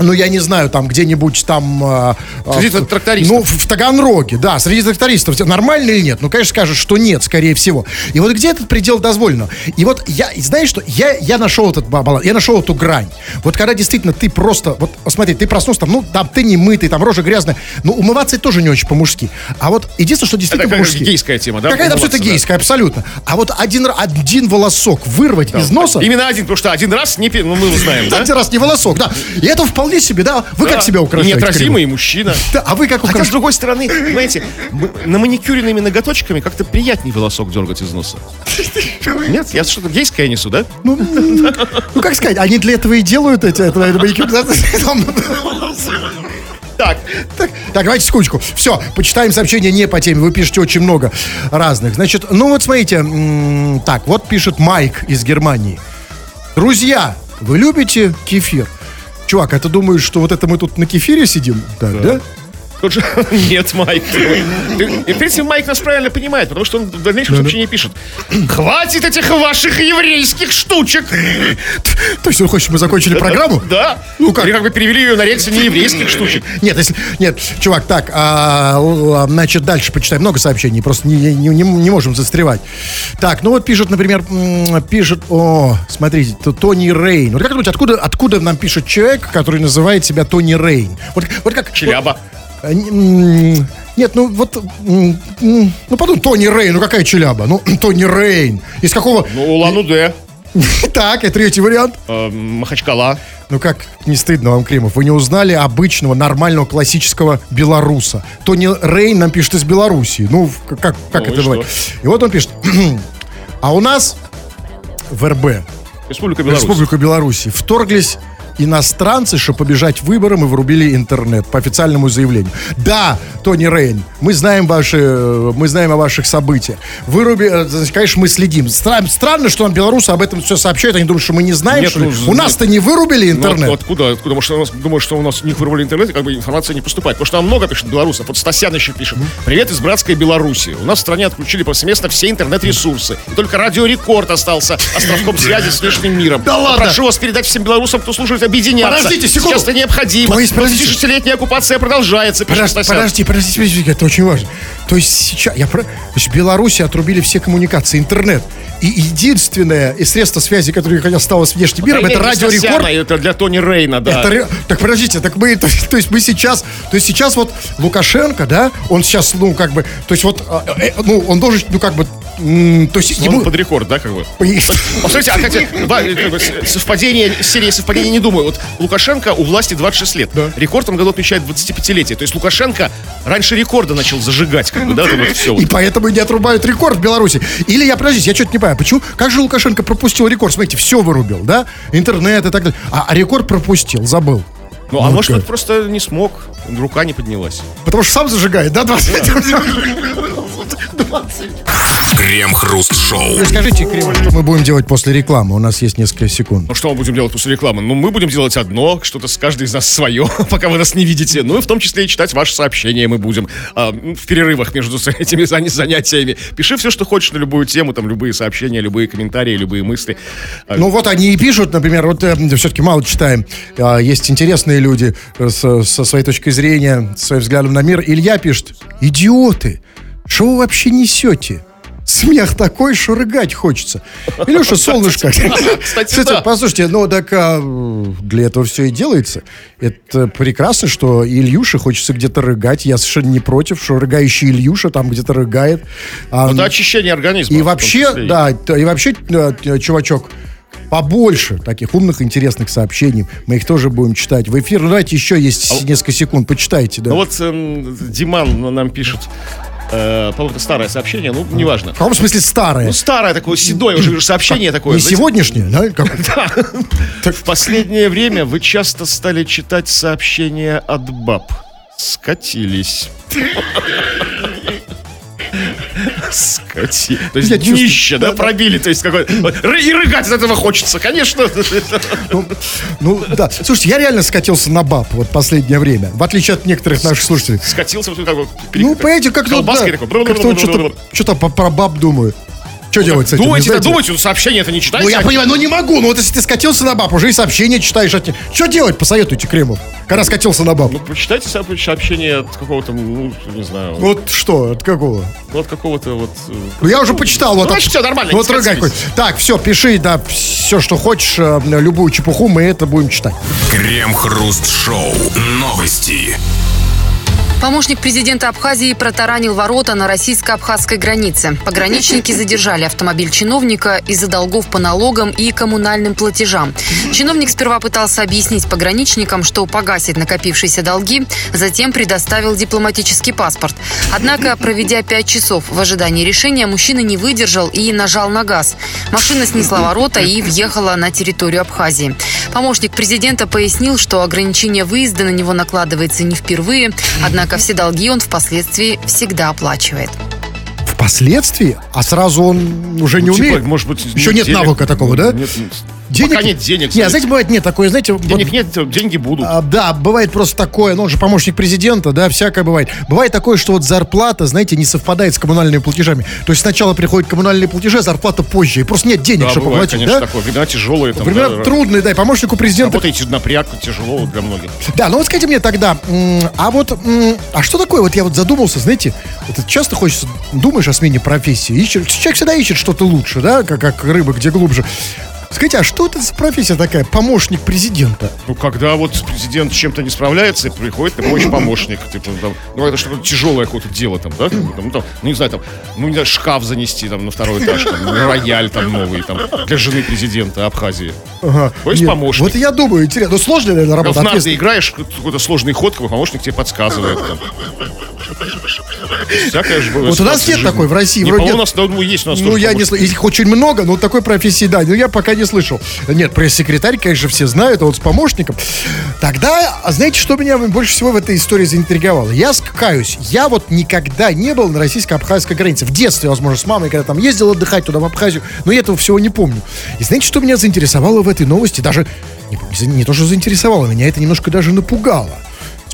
Ну, я не знаю, там где-нибудь там... а, а, Среди в- трактористов. Ну, в, в Таганроге, да, среди трактористов. Нормально или нет? Ну, конечно, скажут, что нет, скорее всего. И вот где этот предел дозволено? И вот я, знаешь что, я, я нашел этот ба- баланс, я нашел эту грань. Вот когда действительно ты просто, вот смотри, ты проснулся, там, ну, там ты не мытый, там рожа грязная, ну, умываться это тоже не очень по-мужски. А вот единственное, что действительно Это по-мужски. гейская тема, да? Какая-то Умываться, да. гейская, абсолютно. А вот один, один волосок вырвать из носа... Именно один, потому что один раз не... Ну, мы знаем, да? Один раз не волосок, да. И это вполне вполне себе, да. Вы как Да. себя украшаете? Неотразимый мужчина. Да, а вы как Хотя, с украшаете? другой стороны, понимаете, м- на маникюренными ноготочками как-то приятнее волосок дергать из носа. Нет, я что-то гейское несу, да? Ну, как сказать, они для этого и делают эти, это, маникюр, Так, Так, так, давайте секундочку. Все, почитаем сообщения не по теме. Вы пишете очень много разных. Значит, ну вот смотрите. Так, вот пишет Майк из Германии. Друзья, вы любите кефир? Чувак, а ты думаешь, что вот это мы тут на кефире сидим? Так, да? же... <laughs> Нет, Майк. И, в принципе, Майк нас правильно понимает, потому что он в дальнейшем сообщении пишет. Хватит этих ваших еврейских штучек. То есть он хочет, мы закончили программу? Да. Ну как? Или как бы перевели ее на рельсы не еврейских штучек. Нет, если, нет, чувак, так, а, л- значит, дальше почитаем. Много сообщений, просто не, не, не- не можем застревать. Так, ну вот пишет, например, пишет, о, смотрите, Тони Рейн. Вот как думаете, откуда, откуда нам пишет человек, который называет себя Тони Рейн? Вот, вот как... Челяба. вот, нет, ну вот, ну подумай, Тони Рейн, ну какая челяба? Ну, <clears throat> Тони Рейн. Из какого... Ну, Улан-Удэ, <laughs> Так, и третий вариант. э, Махачкала. Ну как не стыдно вам, Кремов? Вы не узнали обычного, нормального, классического белоруса. Тони Рейн нам пишет из Белоруссии. Ну, как, как, Ну, это бывает? И вот он пишет. <clears throat> А у нас в РБ, Республика Беларусь. Республику Беларуси, вторглись иностранцы, чтобы побежать выборам и врубили интернет по официальному заявлению. Да, Тони Рейн, мы знаем ваши, э, мы знаем о ваших событиях. Выруби, э, значит, конечно, мы следим. Стра- странно, что нам белорусы об этом все сообщают. Они думают, что мы не знаем, Нет, что ну, У нас-то не вырубили Ну, интернет. от- откуда, откуда? Может, у нас думают, что у нас них вырвали интернет, как бы информация не поступает. Потому что там много пишет белорусов. Вот Стасян еще пишет. Привет из братской Беларуси. У нас в стране отключили повсеместно все интернет-ресурсы. И только Радио Рекорд остался островком связи с внешним миром. Да ладно? Прошу вас передать всем белорусам, кто слушает, объединяться. Подождите секунду. Сейчас это необходимо. То есть, подождите. 20-летняя оккупация продолжается, Подожди, подожди, подожди, подожди, это очень важно. То есть сейчас, я про... Есть в Беларуси отрубили все коммуникации, интернет. И единственное и средство связи, которое осталось с внешним миром, это для радио Стасяна, Рекорд. Это для Тони Рейна, да. Это Так подождите, так мы, <laughs> то, то есть мы сейчас, то есть сейчас вот Лукашенко, да, он сейчас, ну как бы, то есть вот, э, э, ну он должен, ну как бы, то есть ему, под рекорд, да, как бы? И- Посмотрите, а хотя, да, бы, с- совпадение, серии совпадений не думаю. Вот Лукашенко у власти 26 лет. Да. Рекорд в этом году отмечает 25-летие. То есть Лукашенко раньше рекорда начал зажигать, как бы, да, вот все. И поэтому не отрубают рекорд в Беларуси. Или я, подождите, я что-то не понимаю. Почему? Как же Лукашенко пропустил рекорд? Смотрите, все вырубил, да? Интернет и так далее. А, а рекорд пропустил, забыл. Ну, а Ну, может, он просто не смог, рука не поднялась. Потому что сам зажигает, да, 20 <laughs> <laughs> Крем-хруст-шоу. Скажите, Кремль, что мы будем делать после рекламы? У нас есть несколько секунд. Ну, что мы будем делать после рекламы? Ну, мы будем делать одно, что-то с каждый из нас свое, <laughs> пока вы нас не видите. Ну, и в том числе и читать ваши сообщения мы будем а, в перерывах между <laughs> этими заня- занятиями. Пиши все, что хочешь на любую тему, там, любые сообщения, любые комментарии, любые мысли. А, Ну вот они и пишут, например, вот все-таки мало читаем. А, есть интересные люди э, с- со своей точкой зрения, со своим взглядом на мир. Илья пишет, идиоты, что вы вообще несете? Смех такой, что рыгать хочется. Илюша, солнышко. Кстати. <laughs> Послушайте, ну так а, для этого все и делается. Это прекрасно, что Ильюше хочется где-то рыгать. Я совершенно не против, что рыгающий Ильюша там где-то рыгает. А, Это очищение организма. и вообще, да, и вообще, э, чувачок, побольше таких умных, интересных сообщений. Мы их тоже будем читать в эфир. Ну, давайте еще есть несколько секунд, почитайте. Да. Ну вот эм, Диман нам пишет, э, по-моему, старое сообщение, ну, неважно. В каком смысле старое? Ну, старое такое, седое уже сообщение такое. Не знаете. сегодняшнее, да? Как- <laughs> В последнее время вы часто стали читать сообщения от баб. Скатились. Скати. То есть Я днище, да, пробили. То есть какой И рыгать от этого хочется, конечно. Ну, ну, да. Слушайте, я реально скатился на баб вот последнее время. В отличие от некоторых наших слушателей. Скатился, как. Ну, понимаете, как-то, да, такой. как-то что-то, про баб думаю. Что делать с этим? Думайте, Не да, думайте, ну, сообщение это не читайте. Ну, я понимаю, ну не могу. Ну, вот если ты скатился на баб, уже и сообщения читаешь от них. Что делать, посоветуйте, Кремов, когда скатился на баб? Ну, прочитайте со- сообщение от какого-то, ну, не знаю, Вот что, от какого? ну, от какого-то вот... э, Ну, я уже почитал. Вот, Ну, значит, всё нормально, не Вот хоть. Так, все, пиши, да, все, что хочешь, э, любую чепуху, мы это будем читать. Крем-хруст-шоу. Новости. Помощник президента Абхазии протаранил ворота на российско-абхазской границе. Пограничники <laughs> задержали автомобиль чиновника из-за долгов по налогам и коммунальным платежам. Чиновник сперва пытался объяснить пограничникам, что погасит накопившиеся долги, затем предоставил дипломатический паспорт. Однако, проведя пять часов в ожидании решения, мужчина не выдержал и нажал на газ. Машина снесла ворота и въехала на территорию Абхазии. Помощник президента пояснил, что ограничение выезда на него накладывается не впервые, однако все долги он впоследствии всегда оплачивает. Впоследствии? А сразу он уже не Ну, типа, умеет? может быть, Еще нет денег. навыка такого, да? Нет, нет. Денег? Пока нет денег. Не, а знаете. бывает нет такое, знаете, вот, Денег нет, деньги будут. а, да, бывает просто такое, ну, он же помощник президента, да, всякое бывает. Бывает такое, что вот зарплата, знаете, не совпадает с коммунальными платежами. То есть сначала приходят коммунальные платежи, а зарплата позже, и просто нет денег, да, чтобы бывает, платить, конечно, да? такое. Времена тяжелые. Там, Времена да, трудные, да, и помощнику президента Работаете напряг, тяжело для многих. Да, ну вот скажите мне тогда, а вот, а что такое, вот я вот задумался, знаете, вот часто хочется, думаешь о смене профессии, ищешь, человек всегда ищет что-то лучше, да, как, как рыба, где глубже. Скажите, а что это за профессия такая, помощник президента? Ну, когда вот президент с чем-то не справляется, приходит на помощь помощник. Типа, там, ну, это что-то тяжелое какое-то дело там, да? там, ну, там, ну, не знаю, там, ну, не знаю, шкаф занести там на второй этаж, там, рояль там новый, там, для жены президента Абхазии. Ага. То есть Нет, помощник. Вот я думаю, интересно, ну сложная, наверное, работа. нарды ответственная. играешь, какой-то сложный ход, какой помощник тебе подсказывает. Там. Всякое же бывает Вот у нас нет жизни. такой в России, Не, вроде у нас, ну, есть у нас Ну, я не помощник. слышал. Их очень много, но такой профессии, да. Но я пока не слышал. Нет, пресс-секретарь, конечно, все знают, а вот с помощником. Тогда, а знаете, что меня больше всего в этой истории заинтриговало? Я скаюсь. Я вот никогда не был на российско-абхазской границе. В детстве, возможно, с мамой, когда там ездил отдыхать туда, в Абхазию. Но я этого всего не помню. И знаете, что меня заинтересовало в этой новости? Даже не, не- не то, что заинтересовало, меня это немножко даже напугало.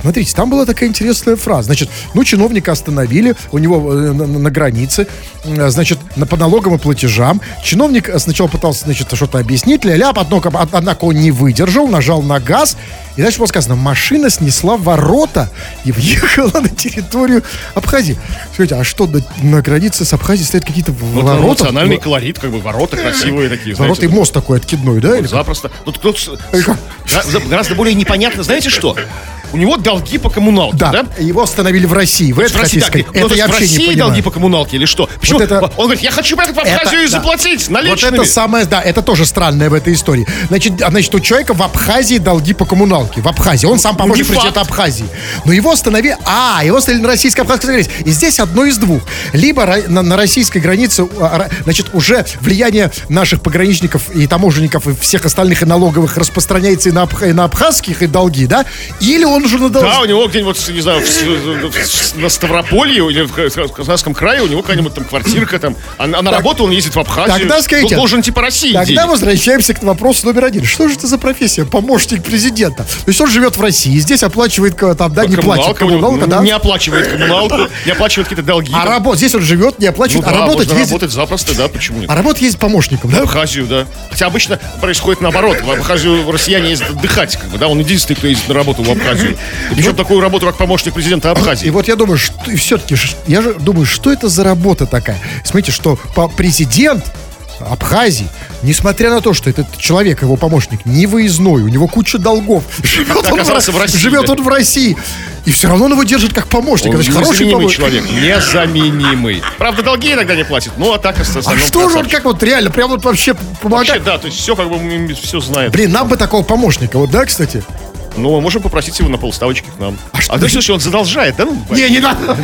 Смотрите, там была такая интересная фраза. Значит, ну, чиновника остановили, у него э, на, на- на границе, э, значит, на, по налогам и платежам. Чиновник сначала пытался, значит, что-то объяснить, ля-ля, однако, он не выдержал, нажал на газ. И дальше было сказано, машина снесла ворота и въехала на территорию Абхазии. Скажите, а что, на, на границе с Абхазией стоят какие-то Ну, ворота? национальный колорит, как бы ворота красивые такие, Ворота и знаете. мост такой откидной, да? или как? Запросто. Тут, тут гораздо более непонятно, знаете что? У него долги по коммуналке, Да, да? его остановили в России. Это В России, хотите да, ну, то Это я есть в вообще не России понимаю. долги по коммуналке или что? Почему? это- Он говорит, я хочу поехать в Абхазию и да. заплатить Вот наличными. это самое, да, это тоже странное в этой истории. Значит, а, значит, у человека в Абхазии долги по коммуналке. В Абхазии. Он сам не факт. президента Абхазии. Но его остановили... А, его остановили на российско-абхазской границе. И здесь одно из двух. Либо на, на российской границе, а, значит, уже влияние наших пограничников и таможенников и всех остальных и налоговых распространяется и на, и на абхазских и долги, да? Или он уже на долги... Да, у него где-нибудь, не знаю, в С- в- на Ставрополье или в Ка- в Краснодарском крае у него какая-нибудь там квартирка там, а, а на Так, работу он ездит в Абхазию. Тогда скажите, Он должен типа России Тогда денег. возвращаемся к вопросу номер один. Что же это за профессия? Помощник президента. То есть он живет в России, здесь оплачивает, там, да, не платит коммуналку, да? не оплачивает коммуналку, не оплачивает какие-то долги. А там. работать, здесь он живет, не Ну оплачивает, да, а работать ездит. работать запросто, да, почему нет? А работать ездит помощником, В да? Абхазию, да. Хотя обычно происходит наоборот. В Абхазию россияне ездят отдыхать, как бы, да, он единственный, кто ездит на работу в Абхазию. И причем такую работу, как помощник президента И Абхазии. вот я думаю, что, и все-таки, я же думаю, что это за работа такая? Смотрите, что президент Абхазии, несмотря на то, что этот человек, его помощник, не выездной, у него куча долгов, <laughs> живет, он, оказался в России, живет да. он в России, и все равно он его держит как помощника. Он Значит, хороший незаменимый помощник. человек, незаменимый. Правда, долги иногда не платит, ну а так А остальном что же он как вот реально, прям вот вообще Вообще, помогает? да, то есть все как бы все знает. Блин, нам бы такого помощника, вот да, кстати? Ну, мы можем попросить его на полставочки к нам. А что- А, ты слушай, он задолжает, да? Ну, Не, не надо.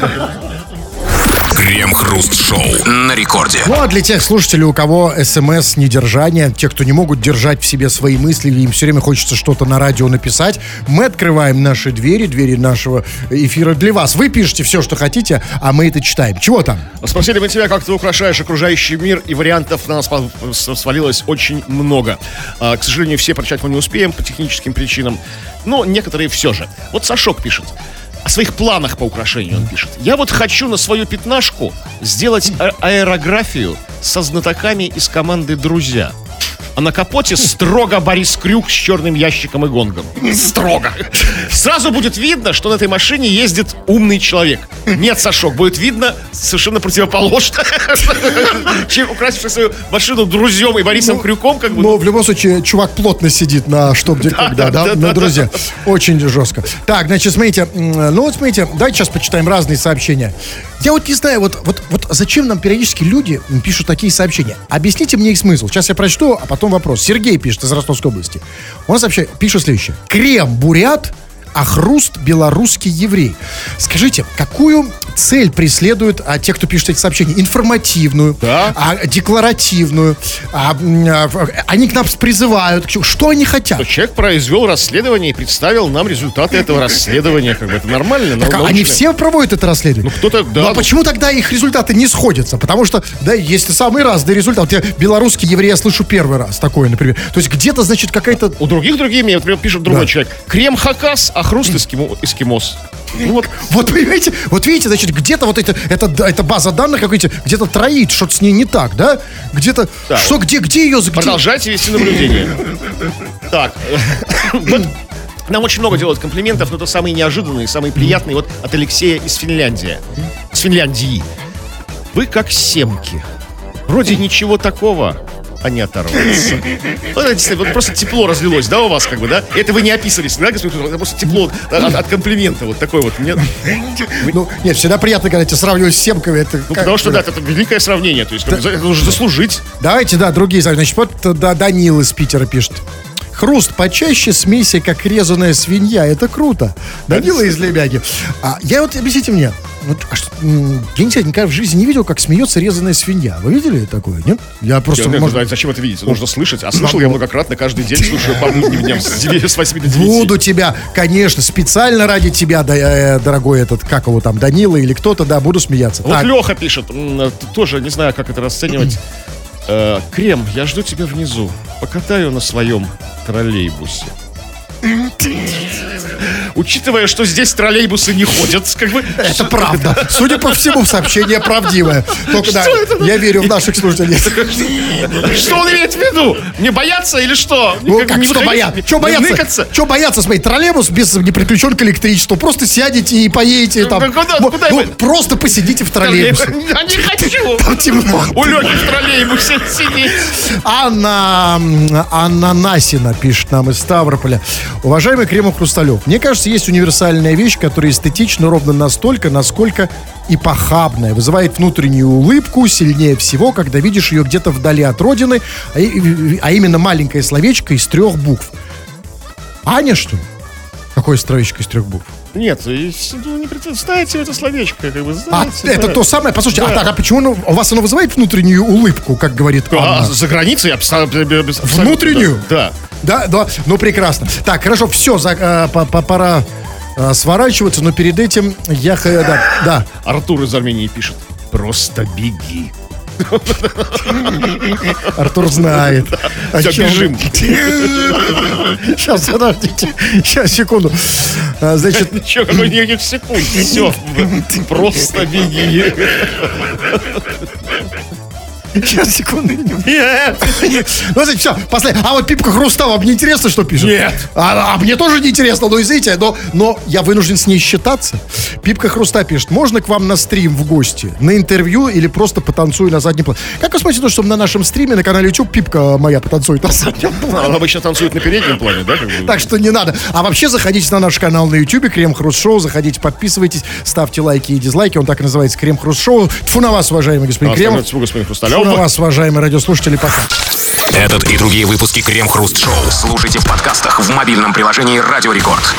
Крем-хруст-шоу на рекорде. Ну, а для тех слушателей, у кого смс недержание, те, кто не могут держать в себе свои мысли, или им все время хочется что-то на радио написать, мы открываем наши двери, двери нашего эфира для вас. Вы пишете все, что хотите, а мы это читаем. Чего там? Спросили мы тебя, как ты украшаешь окружающий мир, и вариантов на нас свалилось очень много. А, к сожалению, все прочитать мы не успеем по техническим причинам, но некоторые все же. Вот Сашок пишет. О своих планах по украшению он пишет. Я вот хочу на свою пятнашку сделать а- аэрографию со знатоками из команды «Друзья». А на капоте строго Борис Крюк с черным ящиком и гонгом. Строго. Сразу будет видно, что на этой машине ездит умный человек. Нет, Сашок, будет видно совершенно противоположно. <laughs> Чем украсивший свою машину друзьям и Борисом Крюком, как бы. Но в любом случае, чувак плотно сидит на что, где, когда, да? да, Ну, да, друзья, очень жестко. Так, значит, смотрите, ну вот смотрите, давайте сейчас почитаем разные сообщения. Я вот не знаю, вот, вот, вот зачем нам периодически люди пишут такие сообщения? Объясните мне их смысл. Сейчас я прочту, а потом вопрос. Сергей пишет из Ростовской области. Он сообщает, пишет следующее. Крем а хруст белорусский еврей. Скажите, какую цель преследуют а, те, кто пишет эти сообщения? Информативную, Да. а, декларативную. А, а, они к нам призывают. Что они хотят? Человек произвел расследование и представил нам результаты этого расследования. Как бы это нормально. Так, а они все проводят это расследование? Ну, кто-то, да. Ну, а почему тогда их результаты не сходятся? Потому что, да, есть самые разные результаты. Вот я белорусский еврей я слышу первый раз такое, например. То есть где-то, значит, какая-то... У других другие мне, например, пишет другой Да. человек. Крем хакас, а хруст эскимо- эскимос. Ну вот, Вот, понимаете, вот видите, значит, где-то вот это, это, эта база данных, как видите, где-то троит, что-то с ней не так, да? Где-то, Да. что, где, где ее... Где... продолжайте вести наблюдение. Так, вот нам очень много делают комплиментов, но это самые неожиданные, самые приятные. Вот от Алексея из Финляндии. С Финляндии. Вы как семки. Вроде ничего такого, а не оторваться. Вот, это действительно, вот просто тепло разлилось, да, у вас как бы, да? Это вы не описывались, да, господин? Это просто тепло от, от комплимента вот такой вот. Ну, нет, всегда приятно, когда тебя сравнивают с. Это Ну, как потому что, да, это великое сравнение. То есть, это нужно заслужить. Давайте, да, другие. Значит, вот да, Данил из Питера пишет. Хруст почаще смеси, как резаная свинья. Это круто. Данила из Лебяги. А, я вот, объясните мне, вот, а что, знаю, никогда в жизни не видел, как смеется резаная свинья. Вы видели такое, нет? Я просто, Я- может, а зачем это видеть? Нужно слышать. А слышал я многократно, каждый день слушаю по будним дням с 9 с 8 до 9. буду тебя, конечно, специально ради тебя, да, э, дорогой этот, как его там, Данила или кто-то, да, буду смеяться. Вот Так, Леха пишет, э, тоже не знаю, как это расценивать. <clears throat> Э, Крем, я жду тебя внизу. Покатаю на своем троллейбусе. <laughs> Учитывая, что здесь троллейбусы не ходят, как бы... это правда. <laughs> Судя по всему, сообщение правдивое. Только да, я верю в наших слушателей. Что он имеет в виду? Не бояться или что? Ну, Как что бояться? Что бояться? Что бояться, смотри, троллейбус без, не подключен к электричеству. Просто сядете и поедете там. Ну, просто посидите в троллейбусе. <laughs> Я не хочу! <laughs> Там темно. У Лехи в троллейбусе сидеть. Анна, м, Анна Насина пишет нам из Ставрополя. Уважаемый Кремов Хрусталев, мне кажется, есть универсальная вещь, которая эстетична ровно настолько, насколько и похабная. Вызывает внутреннюю улыбку сильнее всего, когда видишь ее где-то вдали от родины, а, а именно маленькое словечко из трех букв. Аня, что ли? Какое словечко из трех букв? Нет, ну, не пред- знаете это словечко, как бы А знаете. это да. то самое, послушайте, а, Да. так, а почему оно- у вас оно вызывает внутреннюю улыбку, как говорит А, Анна? за границей абсо- абсолютно, Внутреннюю? Да. Да, да, ну прекрасно. Так, хорошо, все, за, э, по- по- пора э, сворачиваться, но перед этим я... х- Да, да. Артур из Армении пишет. Просто беги. <laughs> Артур знает. Всё, чем- бежим. <laughs> Сейчас, подождите. Сейчас, секунду. А, Значит, <laughs> Че, какой никаких секунд. Все. Просто беги. Сейчас, секунду. Нет. Ну, значит, все, последний. А вот Пипка Хруста, вам не интересно, что пишет? Нет. А, а мне тоже не интересно, но извините, но, но я вынужден с ней считаться. Пипка Хруста пишет, можно к вам на стрим в гости, на интервью или просто потанцую на заднем плане? Как вы смотрите, что на нашем стриме на канале YouTube Пипка моя потанцует на заднем плане? Он обычно танцует на переднем плане, да? Так что не надо. А вообще заходите на наш канал на YouTube, Крем Хруст Шоу, заходите, подписывайтесь, ставьте лайки и дизлайки, он так и называется, Крем Хруст Шоу. Фу на вас, уважаемый господин А остальное господин Хрусталев. На вас, уважаемые радиослушатели, пока. Этот и другие выпуски Крем Хруст Шоу слушайте в подкастах в мобильном приложении Радио Рекорд.